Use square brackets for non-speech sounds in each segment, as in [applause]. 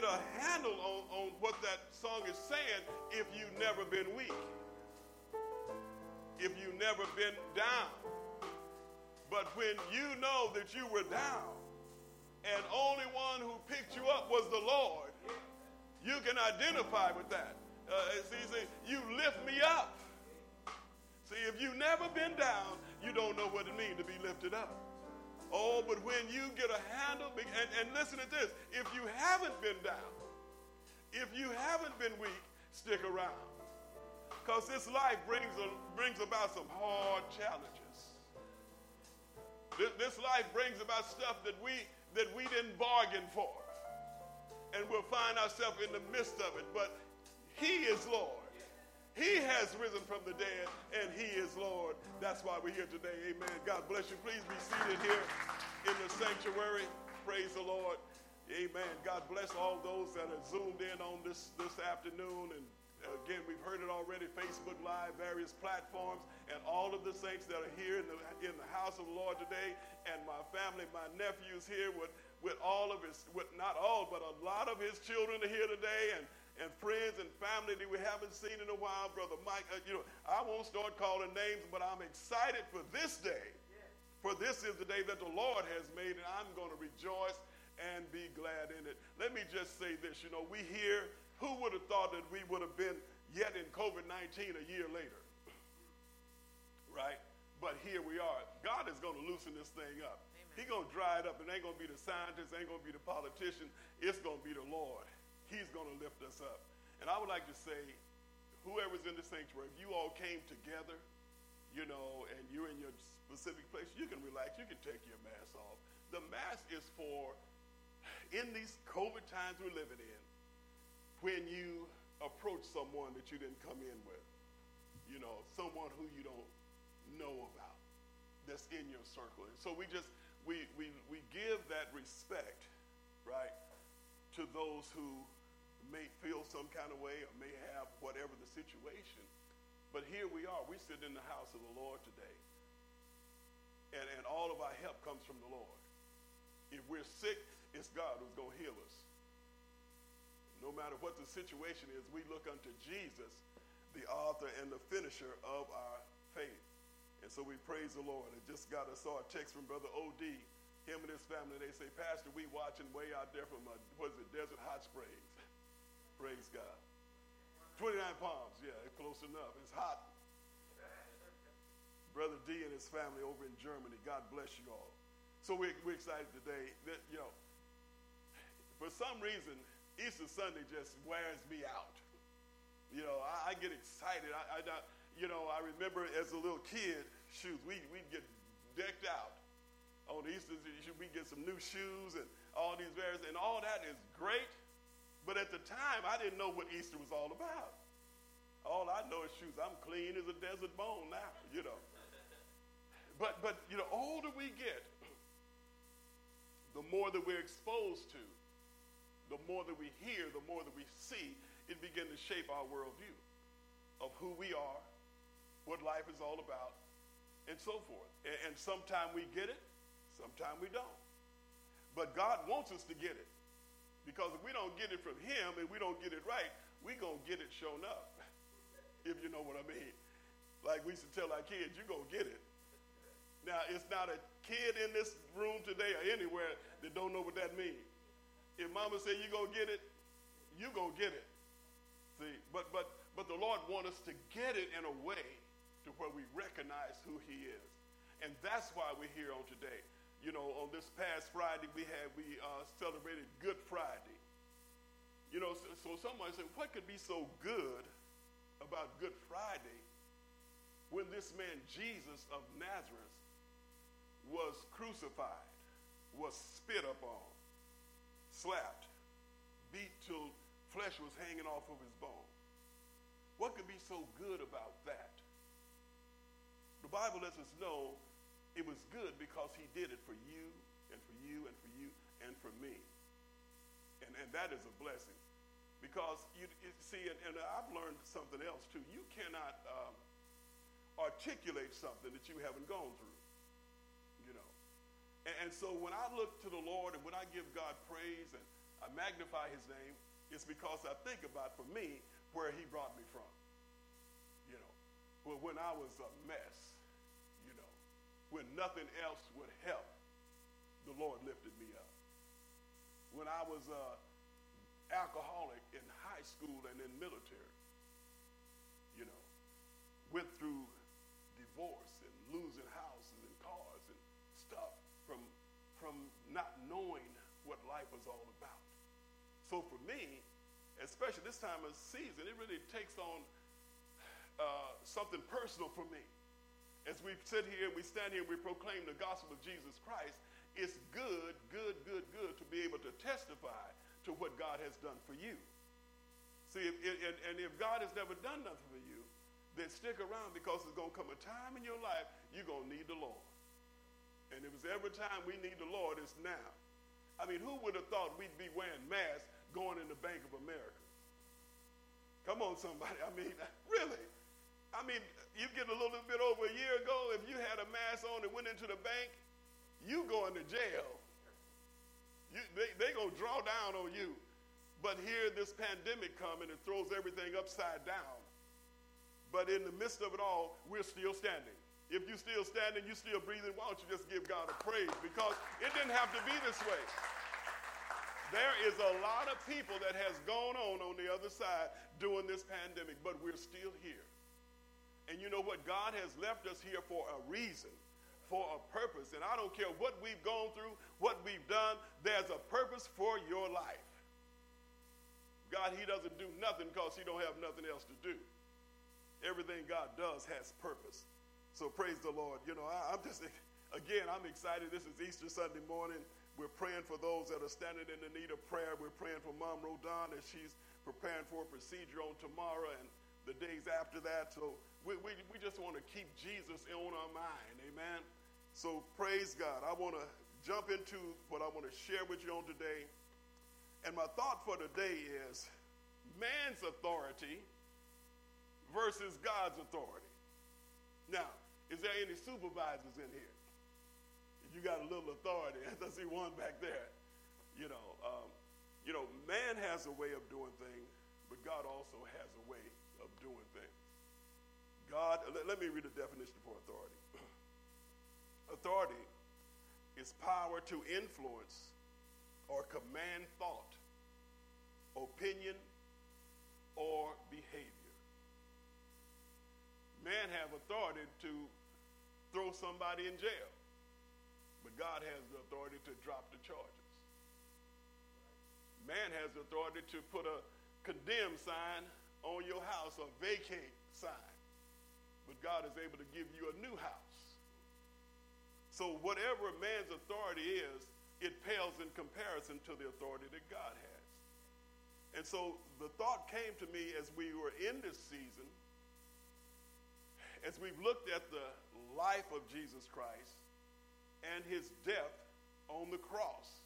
get a handle on, on what that song is saying if you've never been weak, if you've never been down. But when you know that you were down and only one who picked you up was the Lord, you can identify with that. Uh, see, see, you lift me up. See, if you've never been down, you don't know what it means to be lifted up. Oh, but when you get a handle, and, and listen to this if you haven't been down, if you haven't been weak, stick around. Because this life brings, a, brings about some hard challenges. This, this life brings about stuff that we, that we didn't bargain for. And we'll find ourselves in the midst of it. But He is Lord. He has risen from the dead, and He is Lord. That's why we're here today. Amen. God bless you. Please be seated here in the sanctuary. Praise the Lord. Amen. God bless all those that are zoomed in on this, this afternoon. And again, we've heard it already Facebook Live, various platforms, and all of the saints that are here in the, in the house of the Lord today, and my family, my nephews here with, with all of his, with not all, but a lot of his children are here today. And and friends and family that we haven't seen in a while. Brother Mike, uh, you know, I won't start calling names, but I'm excited for this day. For this is the day that the Lord has made, and I'm going to rejoice and be glad in it. Let me just say this you know, we hear, who would have thought that we would have been yet in COVID 19 a year later? Right? But here we are. God is going to loosen this thing up. He's going to dry it up. It ain't going to be the scientists, ain't going to be the politician. It's going to be the Lord. He's going to lift us up. And I would like to say, whoever's in the sanctuary, if you all came together, you know, and you're in your specific place, you can relax. You can take your mask off. The mask is for, in these COVID times we're living in, when you approach someone that you didn't come in with, you know, someone who you don't know about that's in your circle. And so we just, we, we, we give that respect, right, to those who may feel some kind of way or may have whatever the situation. But here we are. We sit in the house of the Lord today. And, and all of our help comes from the Lord. If we're sick, it's God who's going to heal us. No matter what the situation is, we look unto Jesus, the author and the finisher of our faith. And so we praise the Lord. I just got a saw a text from Brother O.D. Him and his family, they say, Pastor, we watching way out there from, a, what is it, Desert Hot Springs. Praise God. 29 Palms, yeah, close enough. It's hot. Brother D and his family over in Germany. God bless you all. So we're, we're excited today that, you know, for some reason, Easter Sunday just wears me out. You know, I, I get excited. I, I, you know, I remember as a little kid, shoes, we, we'd get decked out on Easter. We get some new shoes and all these various, and all that is great. But at the time, I didn't know what Easter was all about. All I know is shoes. I'm clean as a desert bone now, you know. But but you know, older we get, the more that we're exposed to, the more that we hear, the more that we see, it begins to shape our worldview of who we are, what life is all about, and so forth. And, and sometimes we get it, sometimes we don't. But God wants us to get it. Because if we don't get it from him and we don't get it right, we going to get it shown up. [laughs] if you know what I mean. Like we used to tell our kids, you're going to get it. Now, it's not a kid in this room today or anywhere that don't know what that means. If mama said you're going to get it, you're going to get it. See, but, but, but the Lord wants us to get it in a way to where we recognize who he is. And that's why we're here on today you know, on this past Friday we had we uh, celebrated Good Friday. You know, so, so said, what could be so good about Good Friday when this man Jesus of Nazareth was crucified, was spit upon, slapped, beat till flesh was hanging off of his bone? What could be so good about that? The Bible lets us know it was good because he did it for you and for you and for you and for me. And, and that is a blessing. Because you, you see, and, and, I've learned something else too. You cannot um, articulate something that you haven't gone through. You know. And, and, so when I look to the Lord and when I give God praise, and I magnify his name, it's because I think about, for me, where he brought me from. You know, when I was a mess, when nothing else would help, the Lord lifted me up. When I was uh, alcoholic in high school and in military, you know, went through divorce and losing houses and cars and stuff from, from not knowing what life was all about. So for me, especially this time of season, it really takes on uh, something personal for me. As we sit here we stand here we proclaim the gospel of Jesus Christ, it's good, good, good, good to be able to testify to what God has done for you. See, if, and, and if God has never done nothing for you, then stick around because there's going to come a time in your life you're going to need the Lord. And if it's every time we need the Lord, it's now. I mean, who would have thought we'd be wearing masks going in the Bank of America? Come on, somebody. I mean, [laughs] really. I mean, you get a little bit over a year ago, if you had a mask on and went into the bank, you going to jail. You, they they going to draw down on you. But here, this pandemic coming and it throws everything upside down. But in the midst of it all, we're still standing. If you're still standing, you're still breathing, why don't you just give God a praise? Because it didn't have to be this way. There is a lot of people that has gone on on the other side during this pandemic, but we're still here. And you know what? God has left us here for a reason for a purpose. And I don't care what we've gone through, what we've done, there's a purpose for your life. God, He doesn't do nothing because He don't have nothing else to do. Everything God does has purpose. So praise the Lord. You know, I, am just, [laughs] again, I'm excited. This is Easter Sunday morning. We're praying for those that are standing in the need of prayer. We're praying for Mom Rodon as she's preparing for a procedure on tomorrow and the days after that. So we, we, we just want to keep Jesus on our mind. Amen. So praise God. I want to jump into what I want to share with you on today. And my thought for today is man's authority versus God's authority. Now, is there any supervisors in here? You got a little authority. [laughs] I see one back there. You know, um, you know, man has a way of doing things, but God also has a way doing things. God, let, let me read the definition for authority. [clears throat] Authority is power to influence or command thought, opinion, or behavior. Man have authority to throw somebody in jail, but God has the authority to drop the charges. Man has the authority to put a condemn sign on your house, a vacate sign, but God is able to give you a new house. So whatever man's authority is, it pales in comparison to the authority that God has. And so the thought came to me as we were in this season, as we've looked at the life of Jesus Christ and his death on the cross,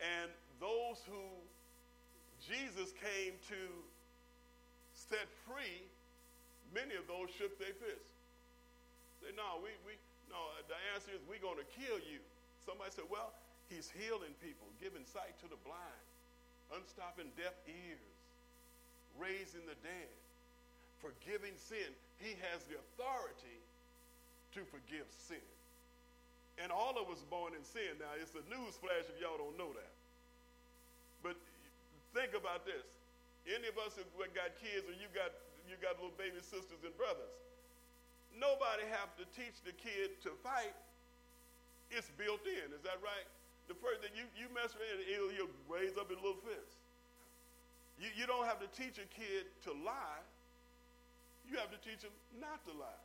and those who Jesus came to set free, many of those shook their fists. Say, no, we, we, no, the answer is we're going to kill you. Somebody said, well, he's healing people, giving sight to the blind, unstopping deaf ears, raising the dead, forgiving sin. He has the authority to forgive sin. And all of us born in sin. Now, it's a news flash if y'all don't know that. But think about this. Any of us who got kids or you got, you got little baby sisters and brothers, nobody have to teach the kid to fight. It's built in. Is that right? The first that you, you mess with it, he'll, he'll raise up his little fist. You, you don't have to teach a kid to lie. You have to teach him not to lie.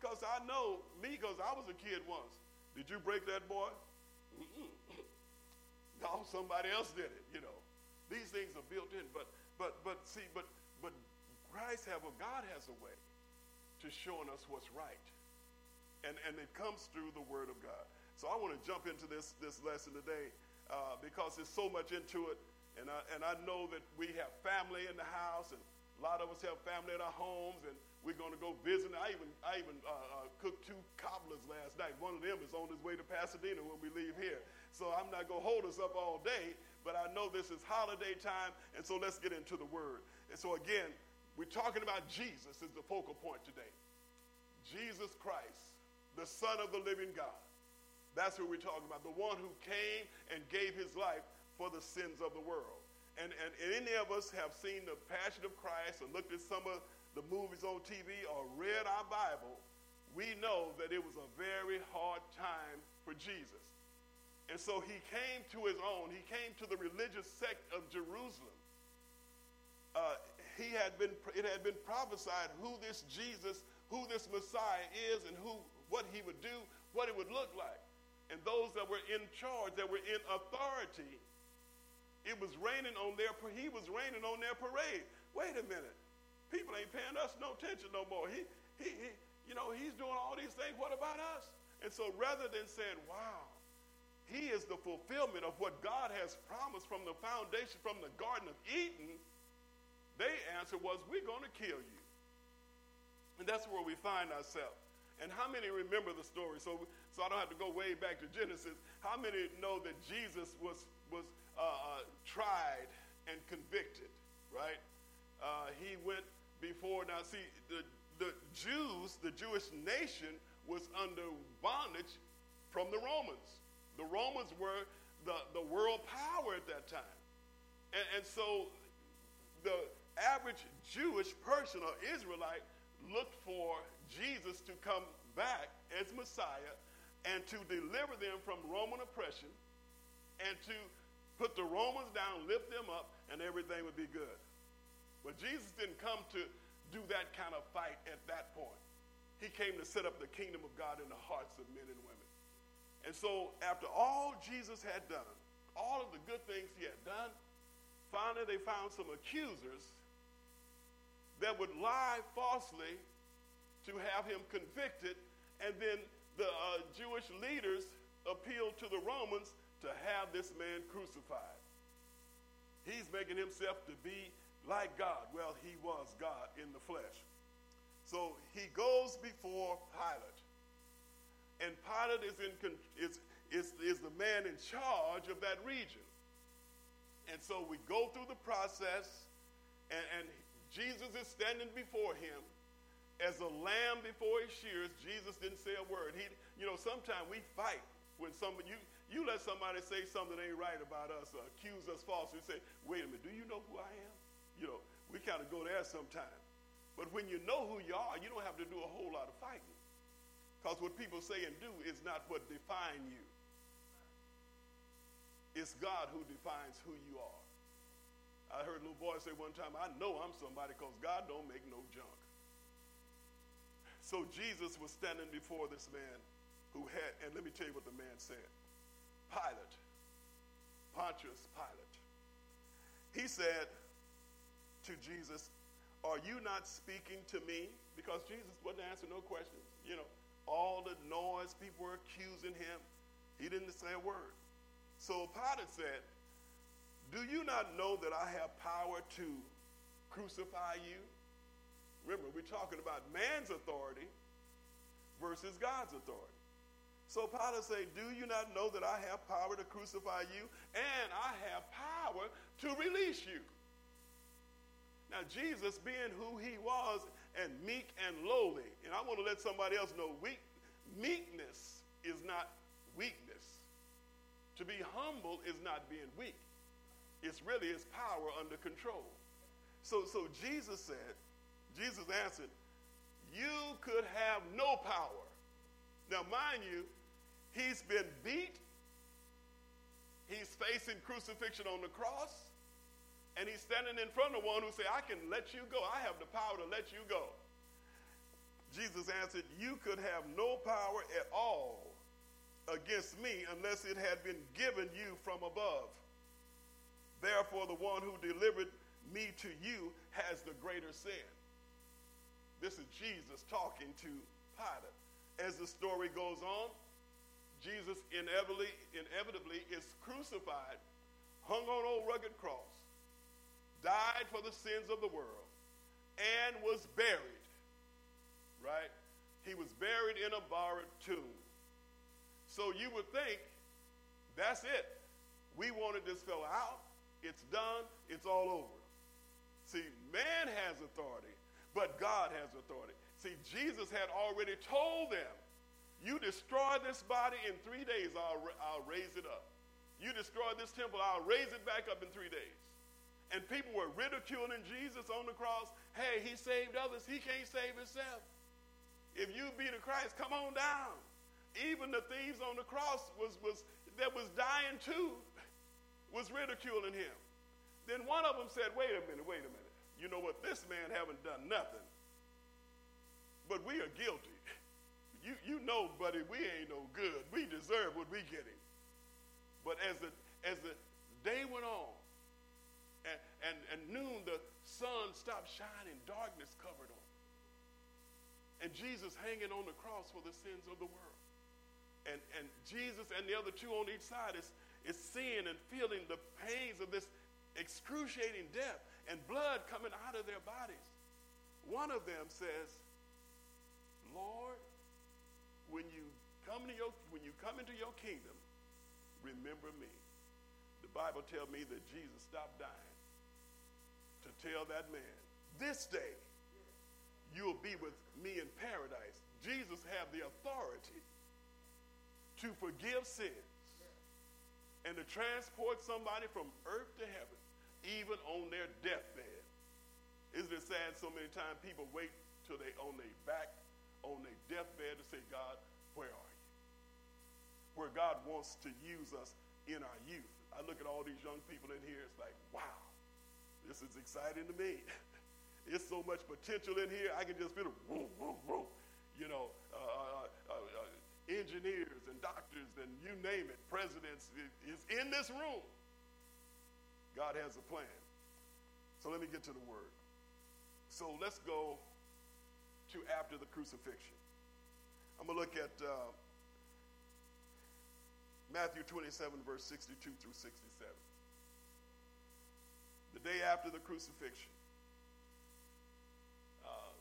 Because I know me, because I was a kid once. Did you break that boy? [laughs] no, somebody else did it, you know. These things are built in. But but but see, but but Christ have a God has a way to showing us what's right. And, and it comes through the Word of God. So I want to jump into this, this lesson today uh, because there's so much into it. And I, and I know that we have family in the house, and a lot of us have family in our homes, and we're going to go visit. I even, I even uh, uh, cooked two cobblers last night. One of them is on his way to Pasadena when we leave here. So I'm not going to hold us up all day, but I know this is holiday time, and so let's get into the word. And so, again, we're talking about Jesus is the focal point today. Jesus Christ, the Son of the living God. That's what we're talking about. The one who came and gave his life for the sins of the world. And, and, and any of us have seen the Passion of Christ or looked at some of the movies on TV or read our Bible, we know that it was a very hard time for Jesus. And so he came to his own. He came to the religious sect of Jerusalem. Uh, he had been, it had been prophesied who this Jesus, who this Messiah is, and who, what he would do, what it would look like. And those that were in charge, that were in authority, it was raining on their, he was raining on their parade. Wait a minute. People ain't paying us no attention no more. He, he, he, you know, he's doing all these things. What about us? And so rather than saying, wow, he is the fulfillment of what God has promised from the foundation, from the Garden of Eden, They answer was, we're going to kill you. And that's where we find ourselves. And how many remember the story? So, so I don't have to go way back to Genesis. How many know that Jesus was, was uh, uh, tried and convicted, right? Uh, he went before. Now, see, the, the Jews, the Jewish nation, was under bondage from the Romans. The Romans were the, the world power at that time. And, and so the average Jewish person or Israelite looked for Jesus to come back as Messiah and to deliver them from Roman oppression and to put the Romans down, lift them up, and everything would be good. But Jesus didn't come to do that kind of fight at that point. He came to set up the kingdom of God in the hearts of men and women. And so, after all Jesus had done, all of the good things he had done, finally they found some accusers that would lie falsely to have him convicted, and then the uh, Jewish leaders appealed to the Romans to have this man crucified. He's making himself to be like God. Well, he was God in the flesh. So he goes before Pilate. And Pilate is, in, is, is, is the man in charge of that region. And so we go through the process, and, and Jesus is standing before him as a lamb before his shears. Jesus didn't say a word. He, you know, sometimes we fight when somebody, you, you let somebody say something that ain't right about us, or accuse us falsely, say, wait a minute, do you know who I am? you know, we kind of go there sometimes. But when you know who you are, you don't have to do a whole lot of fighting. Because what people say and do is not what define you. It's God who defines who you are. I heard a little boy say one time, I know I'm somebody because God don't make no junk. So Jesus was standing before this man who had, and let me tell you what the man said. Pilate, Pontius Pilate. He said, to Jesus, Are you not speaking to me? Because Jesus wouldn't answer no questions. You know, all the noise, people were accusing him. He didn't say a word. So Pilate said, Do you not know that I have power to crucify you? Remember, we're talking about man's authority versus God's authority. So Pilate said, Do you not know that I have power to crucify you? And I have power to release you. Now, Jesus, being who he was and meek and lowly, and I want to let somebody else know weak, meekness is not weakness. To be humble is not being weak, it's really his power under control. So, so Jesus said, Jesus answered, You could have no power. Now, mind you, he's been beat, he's facing crucifixion on the cross and he's standing in front of one who say, I can let you go. I have the power to let you go. Jesus answered, You could have no power at all against me unless it had been given you from above. Therefore, the one who delivered me to you has the greater sin. This is Jesus talking to Pilate. As the story goes on, Jesus inevitably, inevitably is crucified, hung on old rugged cross died for the sins of the world, and was buried. Right? He was buried in a borrowed tomb. So you would think that's it. We wanted this fellow out. It's done. It's all over. See, man has authority, but God has authority. See, Jesus had already told them, you destroy this body in three days, I'll, I'll raise it up. You destroy this temple, I'll raise it back up in three days. And people were ridiculing Jesus on the cross. Hey, he saved others. He can't save himself. If you be the Christ, come on down. Even the thieves on the cross was, was that was dying too was ridiculing him. Then one of them said, wait a minute, wait a minute. You know what? This man haven't done nothing. But we are guilty. You, you know, buddy, we ain't no good. We deserve what we getting. But as the, as the day went on, and, and, noon, the sun stopped shining, darkness covered them. And Jesus hanging on the cross for the sins of the world. And, and Jesus and the other two on each side is, is seeing and feeling the pains of this excruciating death and blood coming out of their bodies. One of them says, Lord, when you come into your, when you come into your kingdom, remember me. The Bible tells me that Jesus stopped dying to tell that man, this day you'll be with me in paradise. Jesus had the authority to forgive sins and to transport somebody from earth to heaven, even on their deathbed. Isn't it sad so many times people wait till they on their back on their deathbed to say, God, where are you? Where God wants to use us in our youth. I look at all these young people in here, it's like, wow, this is exciting to me. [laughs] It's so much potential in here, I can just feel it, whoom, whoom, whoom. you know, uh, uh, uh, uh engineers and doctors and you name it, presidents is in this room. God has a plan. So let me get to the word. So let's go to after the crucifixion. I'm going to look at uh, Matthew 27, verse 62 through 67. The day after the crucifixion, uh,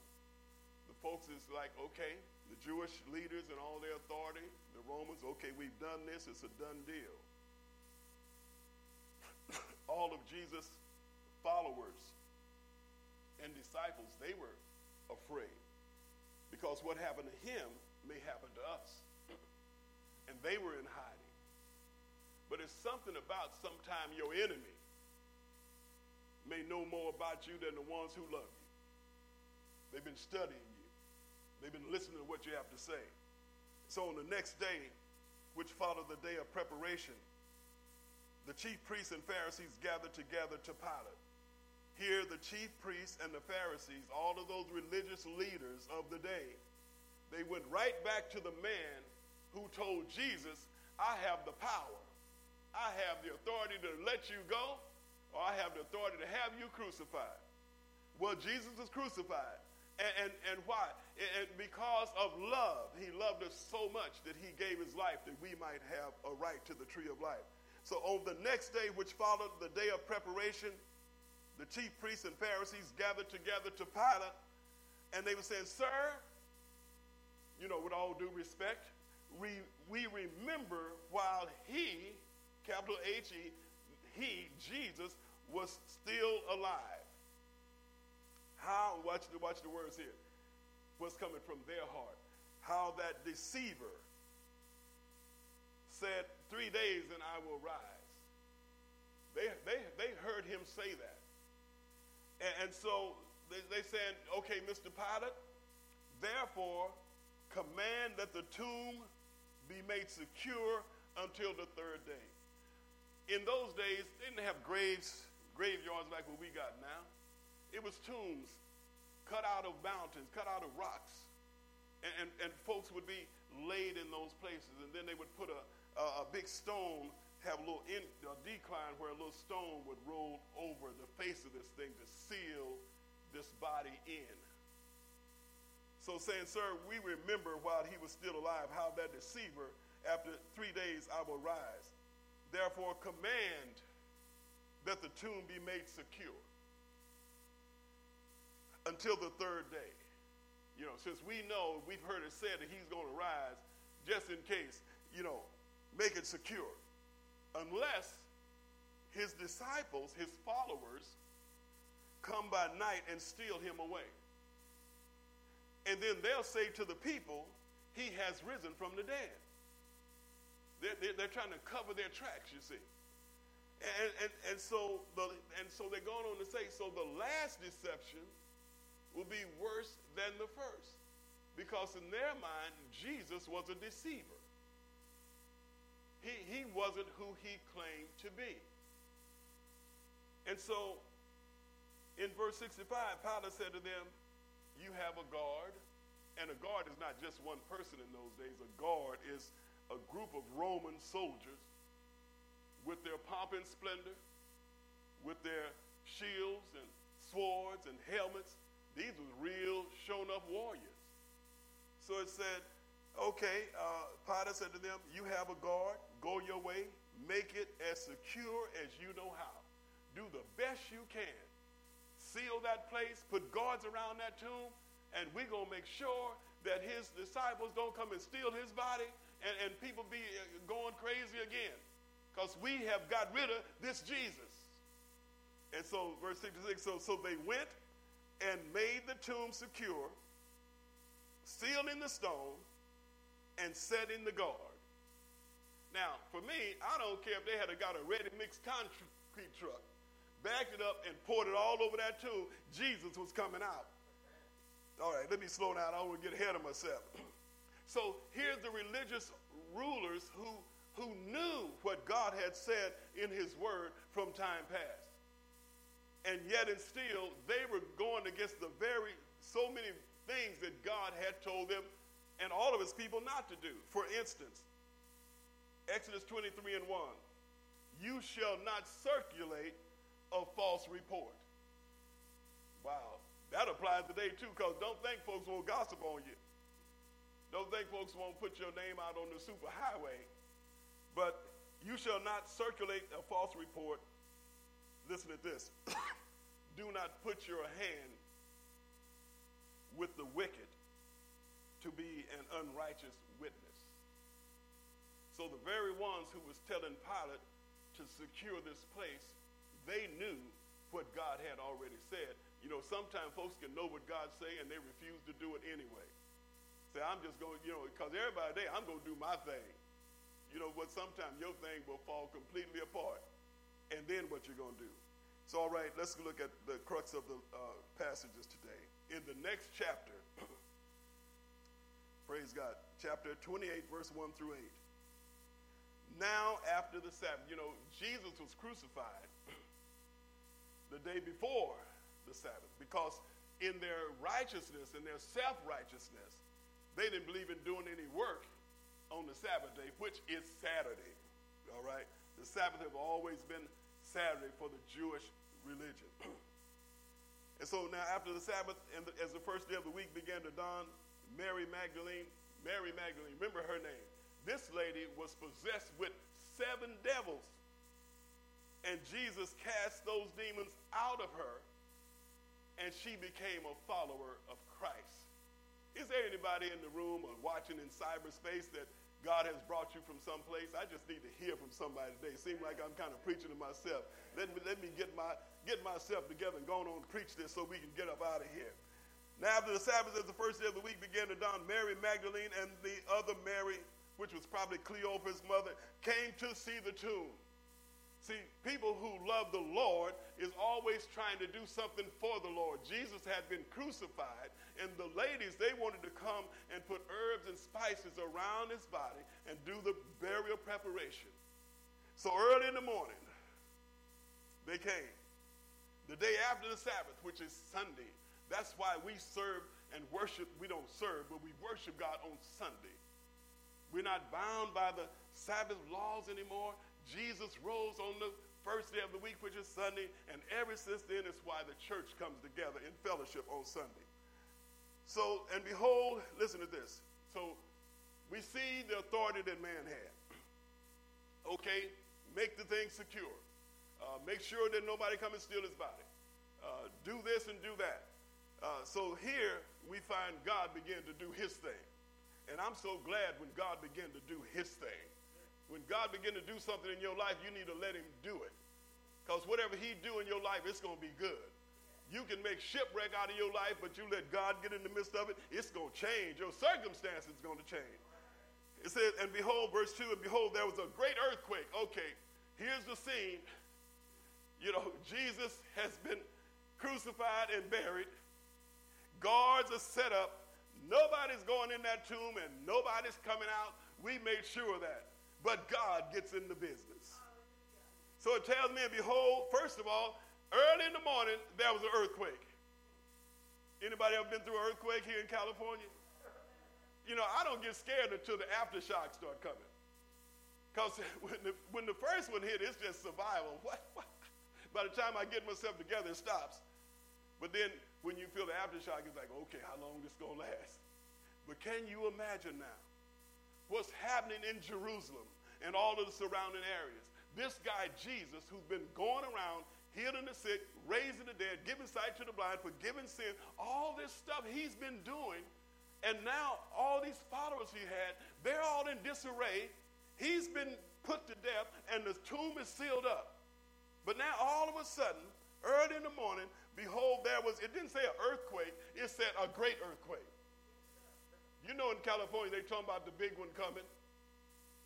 the folks is like, okay, the Jewish leaders and all their authority, the Romans, okay, we've done this, it's a done deal. [coughs] all of Jesus' followers and disciples, they were afraid. Because what happened to him may happen to us. And they were in hiding. But it's something about sometime your enemy may know more about you than the ones who love you. They've been studying you. They've been listening to what you have to say. So on the next day, which followed the day of preparation, the chief priests and Pharisees gathered together to Pilate. Here, the chief priests and the Pharisees, all of those religious leaders of the day, they went right back to the man who told Jesus, I have the power. I have the authority to let you go, or I have the authority to have you crucified. Well, Jesus was crucified. And, and, and why? And because of love. He loved us so much that he gave his life that we might have a right to the tree of life. So on the next day, which followed the day of preparation, the chief priests and Pharisees gathered together to Pilate, and they were saying, Sir, you know, with all due respect, we, we remember while he, capital H E, he, Jesus, was still alive. How, watch the, watch the words here, what's coming from their heart. How that deceiver said, Three days and I will rise. They, they, they heard him say that. And, and so they, they said, okay, Mr. Pilate, therefore command that the tomb be made secure until the third day. In those days, they didn't have graves, graveyards like what we got now. It was tombs cut out of mountains, cut out of rocks. And, and, and folks would be laid in those places. And then they would put a, a, a big stone have a little in, a decline where a little stone would roll over the face of this thing to seal this body in. So saying, sir, we remember while he was still alive how that deceiver, after three days, I will rise. Therefore, command that the tomb be made secure until the third day. You know, since we know, we've heard it said that he's going to rise, just in case, you know, make it secure unless his disciples, his followers, come by night and steal him away. And then they'll say to the people, He has risen from the dead. They're, they're, they're trying to cover their tracks, you see. And, and, and, so the, and so they're going on to say, so the last deception will be worse than the first. Because in their mind, Jesus was a deceiver. He, he wasn't who he claimed to be. And so in verse 65, Pilate said to them, You have a guard. And a guard is not just one person in those days, a guard is a group of Roman soldiers with their pomp and splendor, with their shields and swords and helmets. These were real, shown up warriors. So it said, okay, uh, said to them, You have a guard, go your way, make it as secure as you know how. Do the best you can seal that place, put guards around that tomb, and we're going to make sure that his disciples don't come and steal his body and, and people be uh, going crazy again. Because we have got rid of this Jesus. And so, verse 66 so, so they went and made the tomb secure, sealed in the stone, and set in the guard. Now, for me, I don't care if they had got a ready mixed concrete truck backed it up, and poured it all over that tomb, Jesus was coming out. All right, let me slow down. I don't want to get ahead of myself. So here's the religious rulers who, who knew what God had said in his word from time past. And yet and still, they were going against the very, so many things that God had told them and all of his people not to do. For instance, Exodus 23 and 1. You shall not circulate a false report. Wow. That applies today too, because don't think folks won't gossip on you. Don't think folks won't put your name out on the superhighway. But you shall not circulate a false report. Listen to this. [coughs] Do not put your hand with the wicked to be an unrighteous witness. So the very ones who was telling Pilate to secure this place they knew what God had already said. You know, sometimes folks can know what God say and they refuse to do it anyway. Say, I'm just going, you know, because everybody there, I'm going to do my thing. You know, but sometimes your thing will fall completely apart. And then what you're going to do. So, all right, let's look at the crux of the uh, passages today. In the next chapter, [clears throat] praise God, chapter 28, verse 1 through 8. Now, after the Sabbath, you know, Jesus was crucified [clears throat] the day before the Sabbath because in their righteousness and their self righteousness, they didn't believe in doing any work on the Sabbath day, which is Saturday. All right? The Sabbath have always been Saturday for the Jewish religion. [clears throat] and so now, after the Sabbath, and the, as the first day of the week began to dawn, Mary Magdalene, Mary Magdalene, remember her name. This lady was possessed with seven devils. And Jesus cast those demons out of her, and she became a follower of Christ. Is there anybody in the room or watching in cyberspace that God has brought you from someplace? I just need to hear from somebody today. It Seems like I'm kind of preaching to myself. Let me, let me get, my, get myself together and go on and preach this so we can get up out of here. Now, after the Sabbath, as the first day of the week began to dawn, Mary Magdalene and the other Mary, which was probably Cleophas' mother, came to see the tomb. See, people who love the Lord is always trying to do something for the Lord. Jesus had been crucified, and the ladies, they wanted to come and put herbs and spices around his body and do the burial preparation. So early in the morning, they came. The day after the Sabbath, which is Sunday. That's why we serve and worship. We don't serve, but we worship God on Sunday. We're not bound by the Sabbath laws anymore. Jesus rose on the first day of the week, which is Sunday, and ever since then it's why the church comes together in fellowship on Sunday. So, and behold, listen to this. So, we see the authority that man had. Okay, make the thing secure. Uh, make sure that nobody come and steal his body. Uh, do this and do that. Uh, so here we find God begin to do his thing. And I'm so glad when God began to do his thing. When God begin to do something in your life, you need to let him do it. because whatever he do in your life, it's going to be good. You can make shipwreck out of your life, but you let God get in the midst of it, it's going to change. Your circumstances is going to change. It says, and behold, verse 2, and behold, there was a great earthquake. Okay, here's the scene. You know, Jesus has been crucified and buried. Guards are set up. Nobody's going in that tomb and nobody's coming out. We made sure of that. But God gets in the business. So it tells me, and behold, first of all, Early in the morning, there was an earthquake. Anybody ever been through an earthquake here in California? You know, I don't get scared until the aftershocks start coming. Because [laughs] when the, when the first one hit, it's just survival. [laughs] What, what? By the time I get myself together, it stops. But then when you feel the aftershock, it's like, okay, how long this going to last? But can you imagine now what's happening in Jerusalem and all of the surrounding areas? This guy, Jesus, who's been going around healing the sick, raising the dead, giving sight to the blind, forgiving sin, all this stuff he's been doing. And now all these followers he had, they're all in disarray. He's been put to death, and the tomb is sealed up. But now all of a sudden, early in the morning, behold, there was, it didn't say an earthquake, it said a great earthquake. You know, in California, they talking about the big one coming.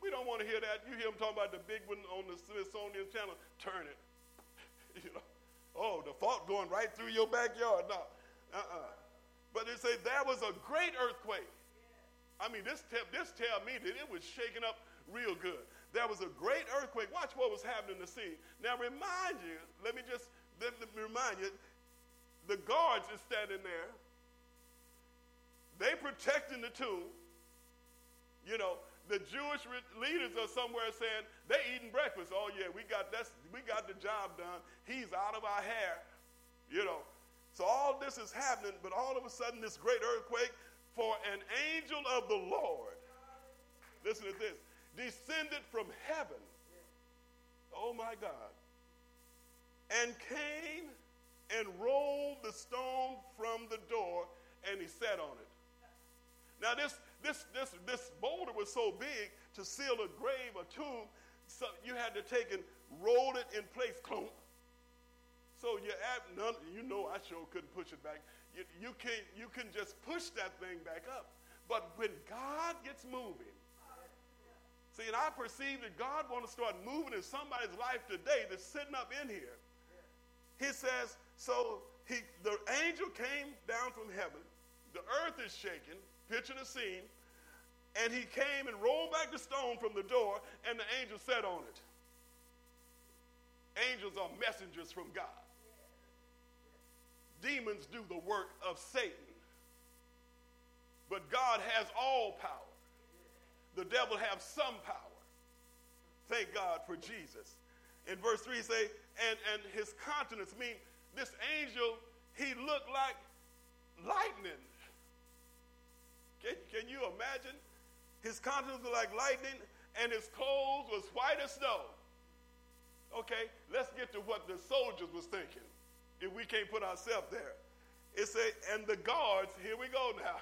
We don't want to hear that. You hear them talking about the big one on the Smithsonian Channel. Turn it. [laughs] you know, oh, the fault going right through your backyard. No, uh-uh. But they say there was a great earthquake. I mean, this tell, this tell me that it was shaking up real good. There was a great earthquake. Watch what was happening in the scene. Now, remind you, let me just let me remind you, the guards is standing there. They protecting the tomb. You know, the Jewish leaders are somewhere saying they eating breakfast. Oh yeah, we got that's we got the job done. He's out of our hair, you know. So all this is happening, but all of a sudden this great earthquake, for an angel of the Lord, listen to this, descended from heaven. Oh my God. And came and rolled the stone from the door, and he sat on it. Now this this, this, this boulder was so big to seal a grave, a tomb, so you had to take and roll it in place, clunk. So you add none, you know I sure couldn't push it back. You, you, can you can just push that thing back up. But when God gets moving, see, and I perceive that God wants to start moving in somebody's life today that's sitting up in here. He says, so he, the angel came down from heaven. The earth is shaking picture the scene, and he came and rolled back the stone from the door, and the angel sat on it. Angels are messengers from God. Demons do the work of Satan. But God has all power. The devil has some power. Thank God for Jesus. In verse 3 say, and, and his countenance mean this angel, he looked like lightning. Can, can you imagine? His countenance was like lightning, and his clothes was white as snow. Okay, let's get to what the soldiers was thinking. If we can't put ourselves there. It said, and the guards, here we go now.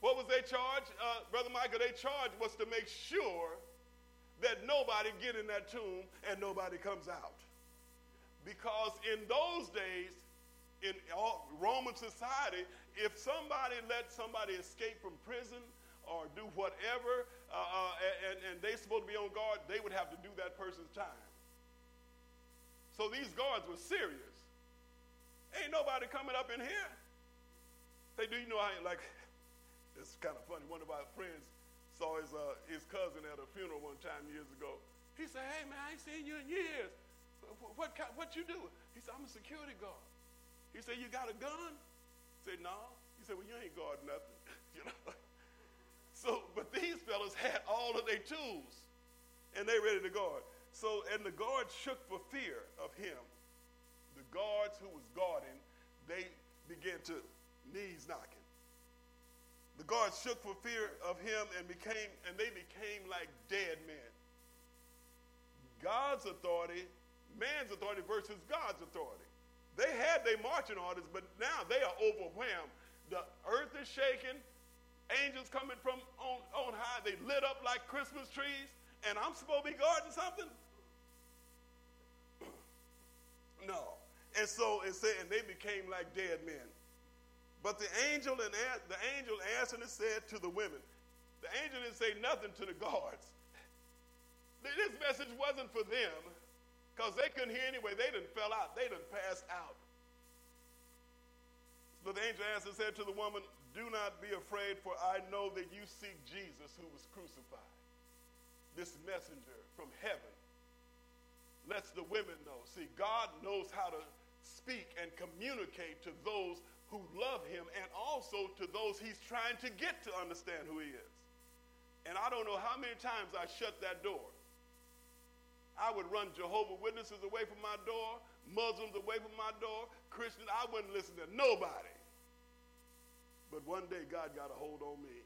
What was their charge, uh, Brother Michael? Their charge was to make sure that nobody get in that tomb and nobody comes out. Because in those days, in all Roman society, if somebody let somebody escape from prison or do whatever, uh, uh, and, and they're supposed to be on guard, they would have to do that person's time. So these guards were serious. Ain't nobody coming up in here. Hey, do you know how, like, [laughs] it's kind of funny. One of our friends saw his, uh, his cousin at a funeral one time years ago. He said, hey, man, I ain't seen you in years. What, what, what you do? He said, I'm a security guard. He said, You got a gun? Said, No. He said, Well, you ain't guarding nothing. [laughs] you know? So, but these fellas had all of their tools and they ready to guard. So, and the guards shook for fear of him. The guards who was guarding, they began to knees knocking. The guards shook for fear of him and became, and they became like dead men. God's authority, man's authority versus God's authority. They had their marching orders, but now they are overwhelmed. The earth is shaking. Angels coming from on, on high. They lit up like Christmas trees. And I'm supposed to be guarding something? [clears throat] No. And so it said, and they became like dead men. But the angel and the angel answered and said to the women, the angel didn't say nothing to the guards. This message wasn't for them because they couldn't hear anyway. They didn't fell out. They didn't pass out. But the angel answered and said to the woman, Do not be afraid, for I know that you seek Jesus who was crucified. This messenger from heaven lets the women know. See, God knows how to speak and communicate to those who love him and also to those he's trying to get to understand who he is. And I don't know how many times I shut that door. I would run Jehovah Witnesses away from my door, Muslims away from my door, Christians. I wouldn't listen to nobody. But one day God got a hold on me.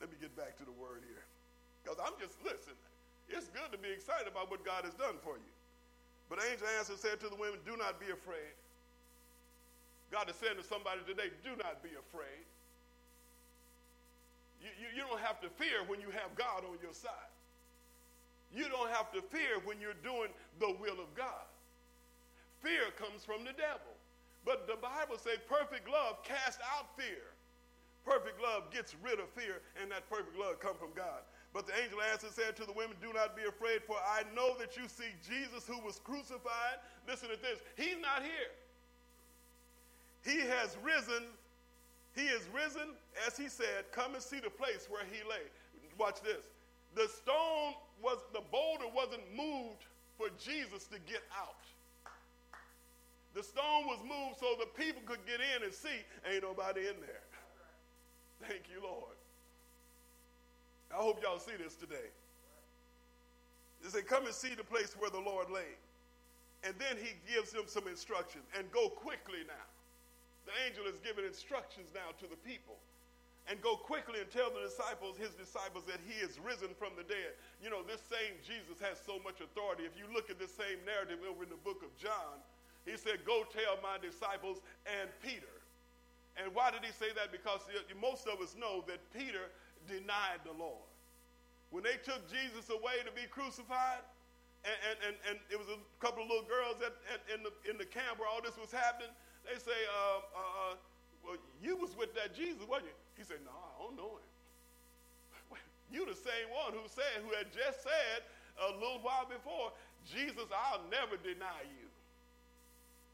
Let me get back to the word here. Because I'm just, listen, it's good to be excited about what God has done for you. But angel answered said to the women, Do not be afraid. God is saying to somebody today, Do not be afraid. You, you, you don't have to fear when you have God on your side. You don't have to fear when you're doing the will of God. Fear comes from the devil. But the Bible says perfect love casts out fear. Perfect love gets rid of fear, and that perfect love comes from God. But the angel answered said to the women, Do not be afraid, for I know that you see Jesus who was crucified. Listen to this. He's not here. He has risen he is risen, as he said, come and see the place where he lay. Watch this. The stone was, the boulder wasn't moved for Jesus to get out. The stone was moved so the people could get in and see, ain't nobody in there. Thank you, Lord. I hope y'all see this today. They say, come and see the place where the Lord lay. And then he gives them some instructions. And go quickly now. The angel is giving instructions now to the people. And go quickly and tell the disciples, his disciples, that he is risen from the dead. You know, this same Jesus has so much authority. If you look at this same narrative over in the book of John, he said, Go tell my disciples and Peter. And why did he say that? Because most of us know that Peter denied the Lord. When they took Jesus away to be crucified, and, and, and, and it was a couple of little girls at, at, in, the, in the camp where all this was happening, they say, uh, uh, uh, well, you was with that Jesus, wasn't you? He said, no, I don't know him. you the same one who said, who had just said a little while before, Jesus, I'll never deny you.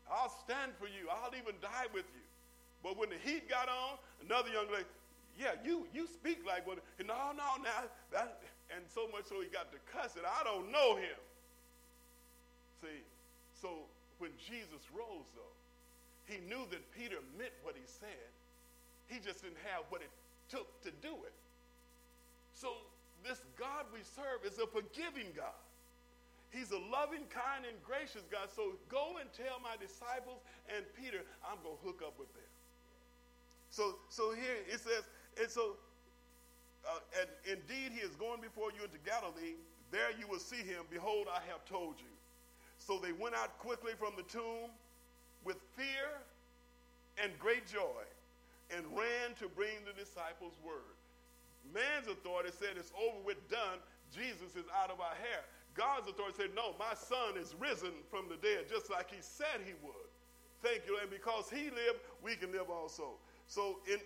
I'll stand for you. I'll even die with you. But when the heat got on, another young lady, yeah, you you speak like one. No, no, now that, and so much so he got to cuss it. I don't know him. See, so when Jesus rose, though, he knew that Peter meant what he said. He just didn't have what it took to do it. So, this God we serve is a forgiving God. He's a loving, kind, and gracious God. So, go and tell my disciples and Peter, I'm going to hook up with them. So, so here it says, and so, uh, and indeed, he is going before you into Galilee. There you will see him. Behold, I have told you. So they went out quickly from the tomb with fear and great joy and ran to bring the disciples word. Man's authority said it's over with, done. Jesus is out of our hair. God's authority said, no, my son is risen from the dead, just like he said he would. Thank you. And because he lived, we can live also. So, in,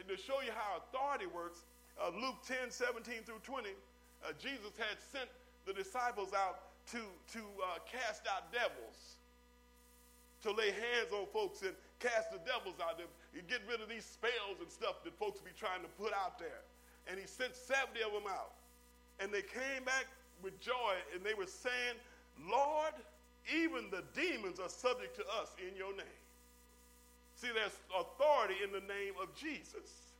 in to show you how authority works, uh, Luke 10 17 through 20, uh, Jesus had sent the disciples out to, to uh, cast out devils to lay hands on folks and cast the devils out there, and get rid of these spells and stuff that folks be trying to put out there. And he sent 70 of them out. And they came back with joy and they were saying, Lord, even the demons are subject to us in your name. See, there's authority in the name of Jesus.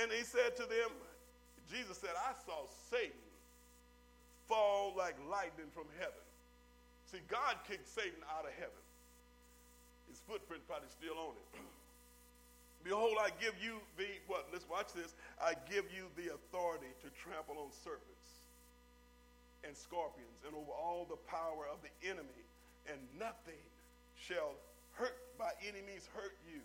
And he said to them, Jesus said, I saw Satan fall like lightning from heaven. See, God kicked Satan out of heaven. His footprint probably still on it. [clears throat] Behold, I give you the, what? Let's watch this. I give you the authority to trample on serpents and scorpions and over all the power of the enemy, and nothing shall hurt by any means hurt you.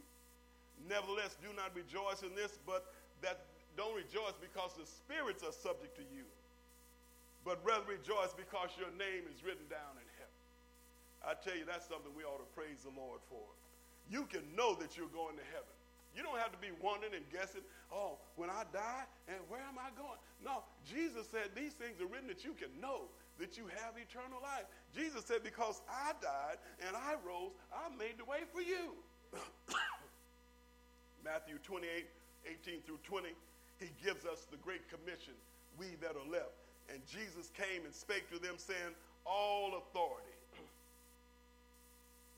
Nevertheless, do not rejoice in this, but that don't rejoice because the spirits are subject to you, but rather rejoice because your name is written down in heaven. I tell you, that's something we ought to praise the Lord for. You can know that you're going to heaven. You don't have to be wondering and guessing, oh, when I die, and where am I going? No, Jesus said these things are written that you can know that you have eternal life. Jesus said, because I died and I rose, I made the way for you. [coughs] Matthew 28, 18 through 20, he gives us the great commission, we that are left. And Jesus came and spake to them, saying, All authority [coughs]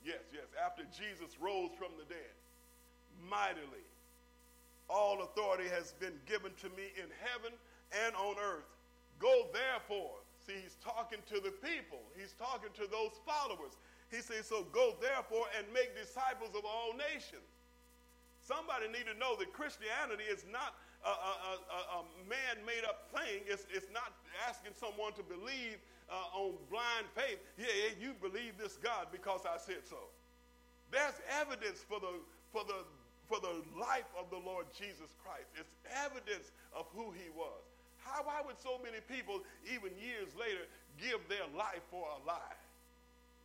Yes, yes. After Jesus rose from the dead, mightily, all authority has been given to me in heaven and on earth. Go therefore. See, he's talking to the people, he's talking to those followers. He says, So go therefore and make disciples of all nations. Somebody need to know that Christianity is not a, a, a, a man made up thing. It's, it's not asking someone to believe uh, on blind faith, yeah, yeah, you believe this God because I said so. There's evidence for the, for the, for the life of the Lord Jesus Christ. It's evidence of who he was. How, why would so many people, even years later, give their life for a lie?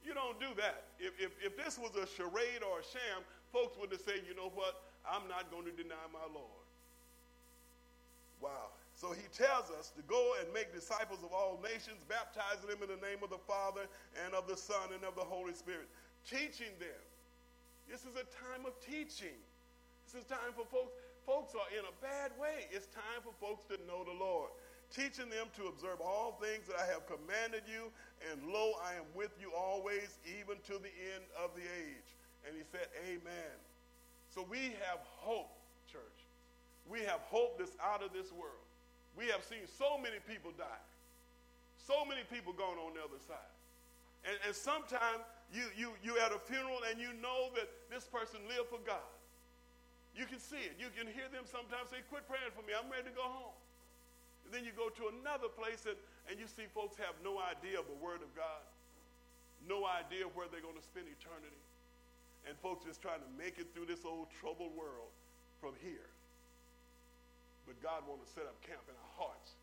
You don't do that. If, if, if this was a charade or a sham, folks would have said, you know what? I'm not going to deny my Lord. Wow. So he tells us to go and make disciples of all nations, baptizing them in the name of the Father and of the Son and of the Holy Spirit, teaching them. This is a time of teaching. This is time for folks. Folks are in a bad way. It's time for folks to know the Lord. Teaching them to observe all things that I have commanded you, and lo, I am with you always, even to the end of the age. And he said, Amen. So we have hope, church. We have hope that's out of this world. We have seen so many people die. So many people gone on the other side. And, and sometimes you, you, you at a funeral and you know that this person lived for God. You can see it. You can hear them sometimes say, quit praying for me. I'm ready to go home. And then you go to another place and, and you see folks have no idea of the word of God. No idea where they're going to spend eternity. And folks just trying to make it through this old troubled world from here. But God wants to set up camp in our hearts.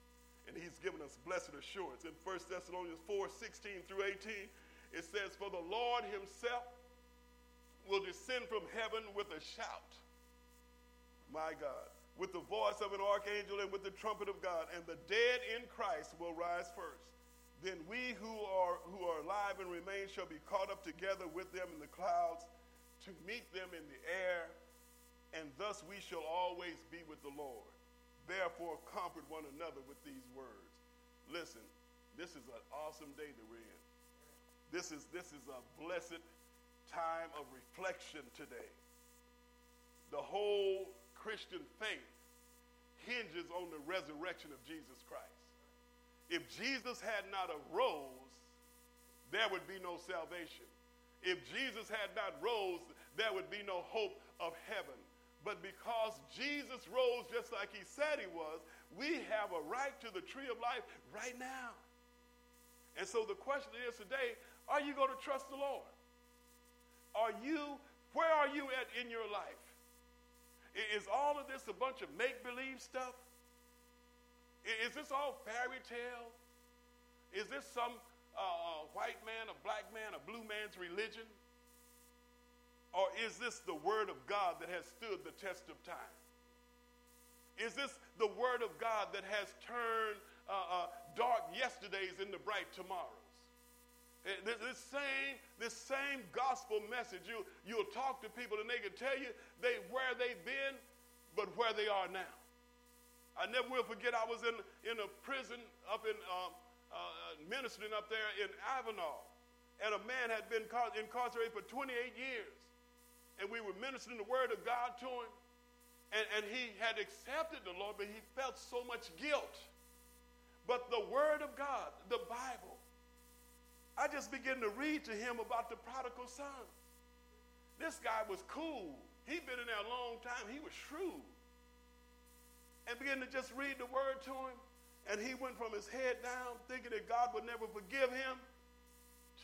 And he's given us blessed assurance. In 1 Thessalonians 4, 16 through 18, it says, For the Lord himself will descend from heaven with a shout. My God. With the voice of an archangel and with the trumpet of God. And the dead in Christ will rise first. Then we who are, who are alive and remain shall be caught up together with them in the clouds to meet them in the air. And thus we shall always be with the Lord. Therefore, comfort one another with these words. Listen, this is an awesome day that we're in. This is, this is a blessed time of reflection today. The whole Christian faith hinges on the resurrection of Jesus Christ. If Jesus had not arose, there would be no salvation. If Jesus had not rose, there would be no hope of heaven. But because Jesus rose just like he said he was, we have a right to the tree of life right now. And so the question is today are you going to trust the Lord? Are you, where are you at in your life? Is all of this a bunch of make believe stuff? Is this all fairy tale? Is this some uh, white man, a black man, a blue man's religion? Or is this the Word of God that has stood the test of time? Is this the Word of God that has turned uh, uh, dark yesterdays into bright tomorrows? This, same, this same gospel message, you, you'll talk to people and they can tell you they, where they've been, but where they are now. I never will forget, I was in, in a prison up in, um, uh, ministering up there in Avenal, and a man had been incarcerated for 28 years and we were ministering the word of God to him. And, and he had accepted the Lord, but he felt so much guilt. But the word of God, the Bible, I just began to read to him about the prodigal son. This guy was cool. He'd been in there a long time. He was shrewd. And began to just read the word to him. And he went from his head down, thinking that God would never forgive him,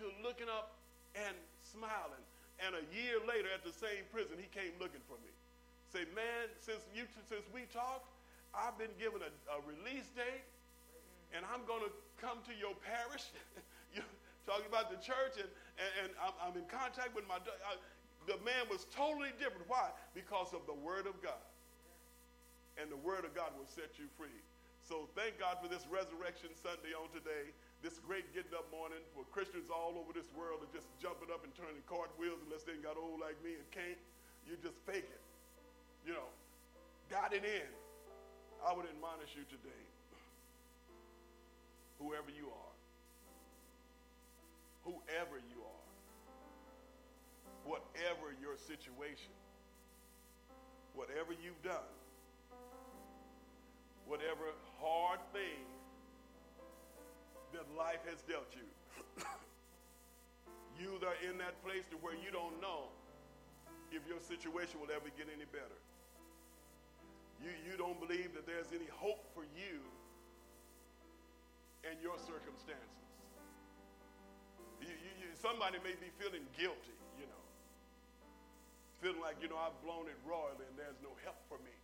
to looking up and smiling. And a year later, at the same prison, he came looking for me. Say, man, since you since we talked, I've been given a, a release date, and I'm going to come to your parish. [laughs] talking about the church, and, and, and I'm, I'm, in contact with my. The man was totally different. Why? Because of the Word of God. And the Word of God will set you free. So thank God for this Resurrection Sunday on today, this great getting up morning for Christians all over this world are just jumping up and turning cartwheels unless they got old like me and can't. You just fake it. You know, got it in. I would admonish you today, whoever you are, whoever you are, whatever your situation, whatever you've done, whatever hard thing that life has dealt you, [coughs] you are in that place to where you don't know if your situation will ever get any better. You, you don't believe that there's any hope for you and your circumstances. You, you, somebody may be feeling guilty, you know, feeling like, you know, I've blown it royally and there's no help for me.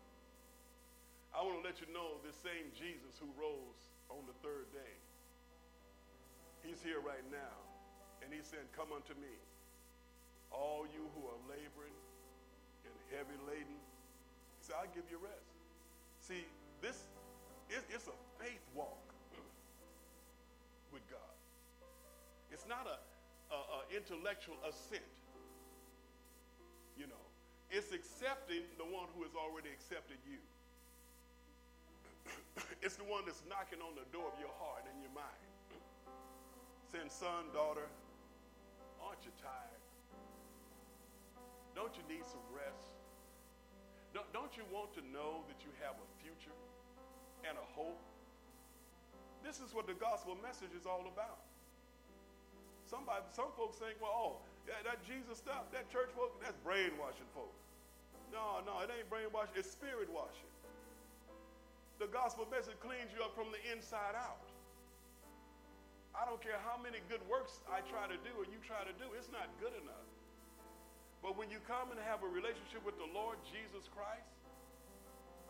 I want to let you know this same Jesus who rose on the third day, he's here right now. And he said, Come unto me, all you who are laboring and heavy laden He said, I'll give you rest. See, this it, it's a faith walk It's not a, a, a intellectual assent. You know, it's accepting the one who has already accepted you. [coughs] it's the one that's knocking on the door of your heart and your mind. Saying, son, daughter, aren't you tired? Don't you need some rest? Don't, don't you want to know that you have a future and a hope? This is what the gospel message is all about. Somebody, some folks think, well, oh, that, that Jesus stuff, that church folk, that's brainwashing folks. No, no, it ain't brainwashing, it's spirit washing. The gospel message cleans you up from the inside out. I don't care how many good works I try to do or you try to do, it's not good enough. But when you come and have a relationship with the Lord Jesus Christ,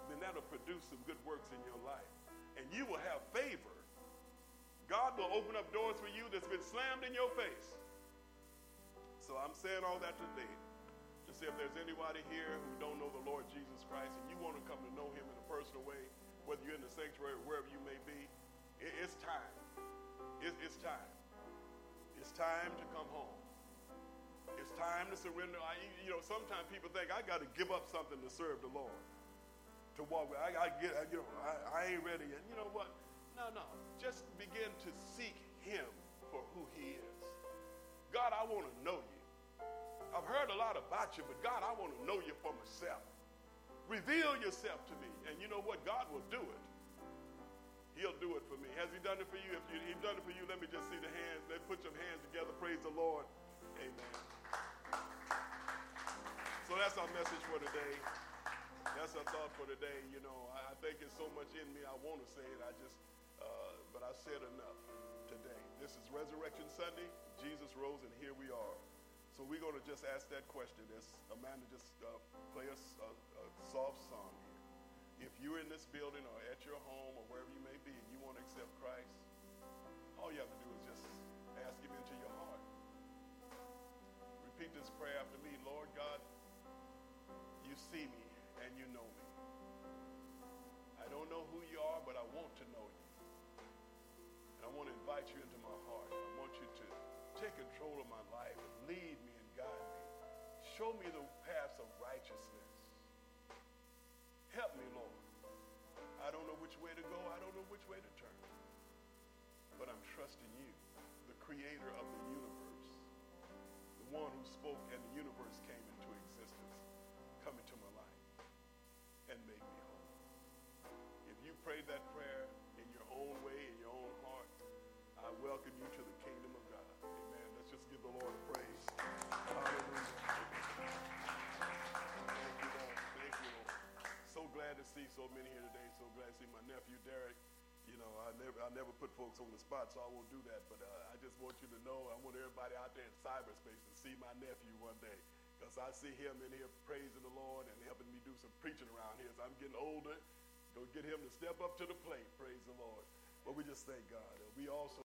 then that'll produce some good works in your life. And you will have favor. God will open up doors for you that's been slammed in your face. So I'm saying all that today to say if there's anybody here who don't know the Lord Jesus Christ and you want to come to know him in a personal way, whether you're in the sanctuary or wherever you may be, it's time. It's time. It's time to come home. It's time to surrender. I, you know, sometimes people think I got to give up something to serve the Lord, to walk. I, I get, you know, I, I ain't ready yet. You know what? No, no. Just begin to seek Him for who He is. God, I want to know you. I've heard a lot about you, but God, I want to know you for myself. Reveal yourself to me. And you know what? God will do it. He'll do it for me. Has he done it for you? If you, he's done it for you, let me just see the hands. Let's put your hands together. Praise the Lord. Amen. So that's our message for today. That's our thought for today. You know, I, I think it's so much in me. I want to say it. I just, uh, but I said enough today. This is Resurrection Sunday. Jesus rose, and here we are. So we're going to just ask that question as Amanda just uh, play a, a, a soft song here. If you're in this building or at your home or wherever you may be and you want to accept Christ, all you have to do is just ask him into your heart repeat this prayer after me. Lord God, you see me and you know me. I don't know who you are, but I want to know want to invite you into my heart. I want you to take control of my life and lead me and guide me. Show me the paths of righteousness. Help me, Lord. I don't know which way to go. I don't know which way to turn. But I'm trusting you, the creator of the universe see so many here today. So glad to see my nephew Derek. You know, I never, I never put folks on the spot, so I won't do that. But uh, I just want you to know, I want everybody out there in cyberspace to see my nephew one day, because I see him in here praising the Lord and helping me do some preaching around here. So I'm getting older. Go get him to step up to the plate. Praise the Lord. But we just thank God. We also